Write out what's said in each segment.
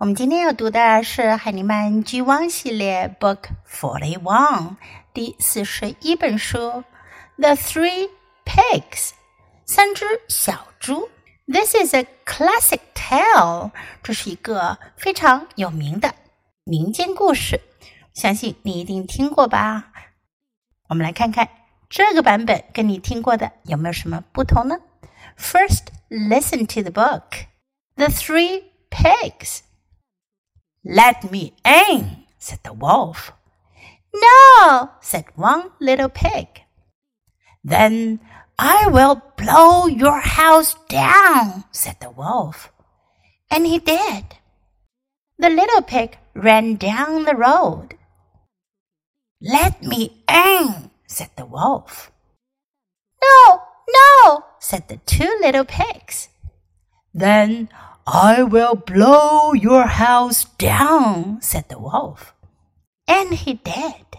我们今天要读的是海尼曼剧汪系列 Book Forty One 第四十一本书《The Three Pigs》三只小猪。This is a classic tale，这是一个非常有名的民间故事，相信你一定听过吧？我们来看看这个版本跟你听过的有没有什么不同呢？First, listen to the book. The Three Pigs. Let me in, said the wolf. No, said one little pig. Then I will blow your house down, said the wolf. And he did. The little pig ran down the road. Let me in, said the wolf. No, no, said the two little pigs. Then I will blow your house down, said the wolf. And he did.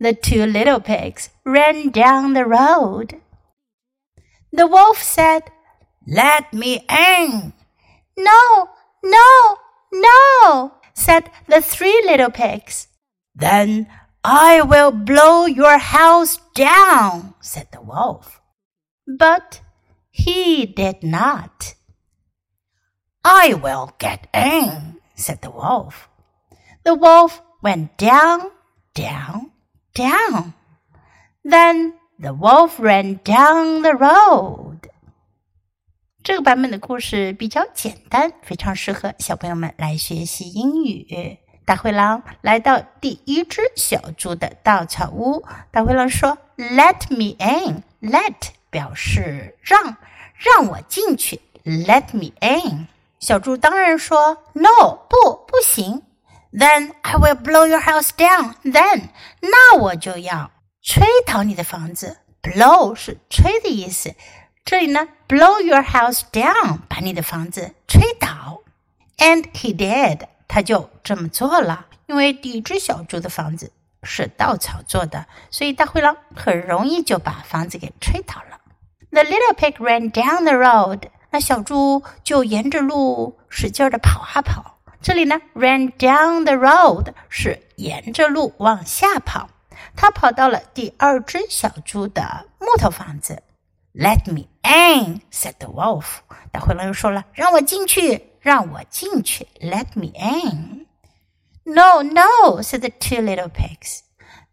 The two little pigs ran down the road. The wolf said, Let me in. No, no, no, said the three little pigs. Then I will blow your house down, said the wolf. But he did not. I will get in, said the wolf. The wolf went down, down, down. Then the wolf ran down the road. 这个版本的故事比较简单，非常适合小朋友们来学习英语。大灰狼来到第一只小猪的稻草屋，大灰狼说：“Let me in。”Let 表示让，让我进去。Let me in。 小猪当然说：“No，不，不行。”Then I will blow your house down. Then，那我就要吹倒你的房子。Blow 是吹的意思，这里呢，blow your house down，把你的房子吹倒。And he did，他就这么做了。因为第一只小猪的房子是稻草做的，所以大灰狼很容易就把房子给吹倒了。The little pig ran down the road. 那小猪就沿着路使劲的跑啊跑。这里呢，ran down the road 是沿着路往下跑。他跑到了第二只小猪的木头房子。Let me in, said the wolf。大灰狼又说了：“让我进去，让我进去。”Let me in。No, no, said the two little pigs.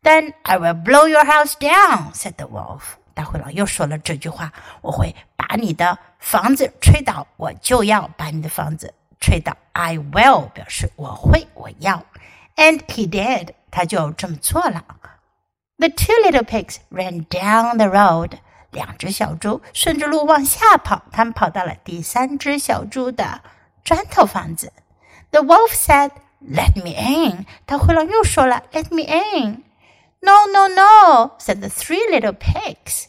Then I will blow your house down, said the wolf. 大灰狼又说了这句话：“我会把你的房子吹倒，我就要把你的房子吹倒。” I will 表示我会，我要。And he did，他就这么做了。The two little pigs ran down the road。两只小猪顺着路往下跑，他们跑到了第三只小猪的砖头房子。The wolf said, "Let me in." 大灰狼又说了，"Let me in." No, no, no, said the three little pigs.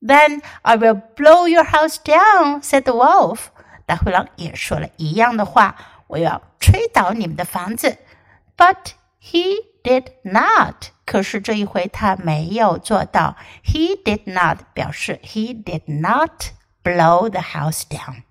Then I will blow your house down, said the wolf. 大灰狼也说了一样的话，我要吹倒你们的房子。But he did not. 可是这一回他没有做到。He did not 表示 he did not blow the house down.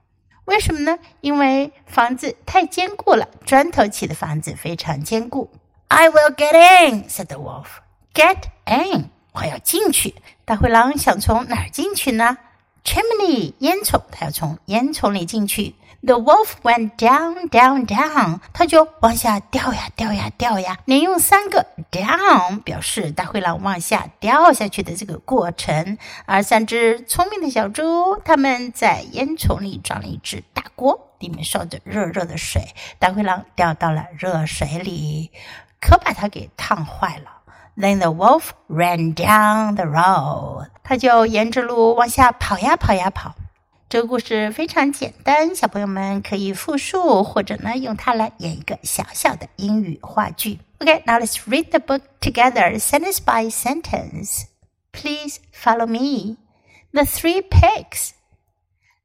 为什么呢？因为房子太坚固了，砖头砌的房子非常坚固。I will get in, said the wolf. Get in， 我要进去。大灰狼想从哪儿进去呢？Chimney，烟囱，它要从烟囱里进去。The wolf went down, down, down，它就往下掉呀，掉呀，掉呀，连用三个 down 表示大灰狼往下掉下去的这个过程。而三只聪明的小猪，他们在烟囱里装了一只大锅，里面烧着热热的水。大灰狼掉到了热水里，可把它给烫坏了。Then the wolf ran down the road，他就沿着路往下跑呀跑呀跑。这个故事非常简单，小朋友们可以复述，或者呢用它来演一个小小的英语话剧。Okay, now let's read the book together, sentence by sentence. Please follow me. The three pigs.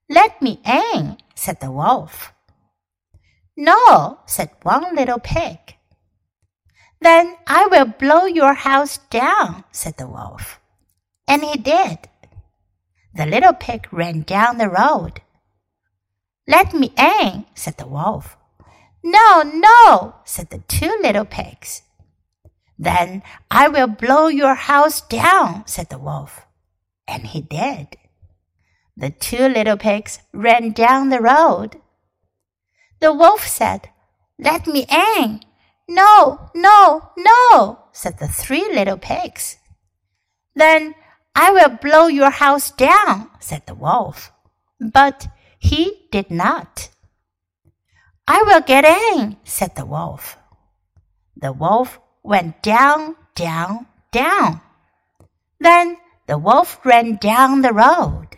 Let me in, said the wolf. No, said one little pig. Then I will blow your house down, said the wolf. And he did. The little pig ran down the road. Let me in, said the wolf. No, no, said the two little pigs. Then I will blow your house down, said the wolf. And he did. The two little pigs ran down the road. The wolf said, Let me in. No, no, no, said the three little pigs. Then I will blow your house down, said the wolf. But he did not. I will get in, said the wolf. The wolf went down, down, down. Then the wolf ran down the road.